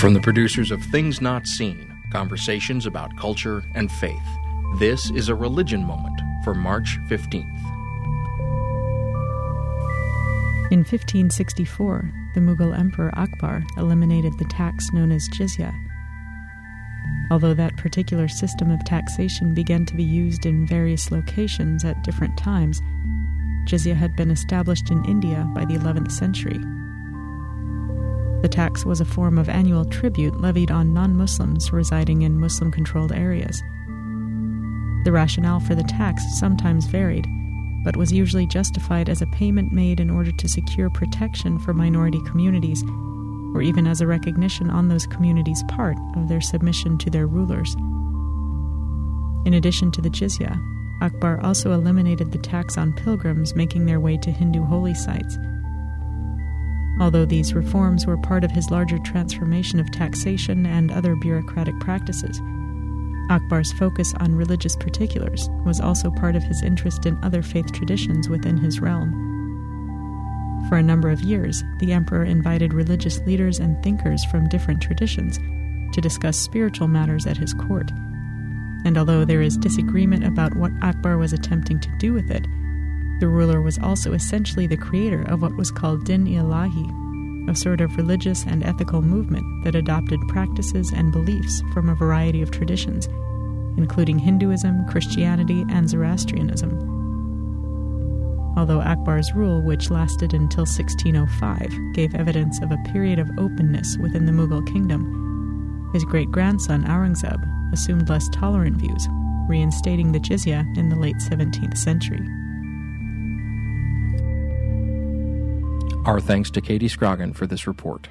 From the producers of Things Not Seen Conversations about Culture and Faith, this is a religion moment for March 15th. In 1564, the Mughal Emperor Akbar eliminated the tax known as jizya. Although that particular system of taxation began to be used in various locations at different times, jizya had been established in India by the 11th century. The tax was a form of annual tribute levied on non Muslims residing in Muslim controlled areas. The rationale for the tax sometimes varied, but was usually justified as a payment made in order to secure protection for minority communities, or even as a recognition on those communities' part of their submission to their rulers. In addition to the jizya, Akbar also eliminated the tax on pilgrims making their way to Hindu holy sites Although these reforms were part of his larger transformation of taxation and other bureaucratic practices, Akbar's focus on religious particulars was also part of his interest in other faith traditions within his realm. For a number of years, the emperor invited religious leaders and thinkers from different traditions to discuss spiritual matters at his court. And although there is disagreement about what Akbar was attempting to do with it, the ruler was also essentially the creator of what was called Din-i-Ilahi, a sort of religious and ethical movement that adopted practices and beliefs from a variety of traditions, including Hinduism, Christianity, and Zoroastrianism. Although Akbar's rule, which lasted until 1605, gave evidence of a period of openness within the Mughal kingdom, his great grandson Aurangzeb assumed less tolerant views, reinstating the jizya in the late 17th century. Our thanks to Katy Scrogin for this report.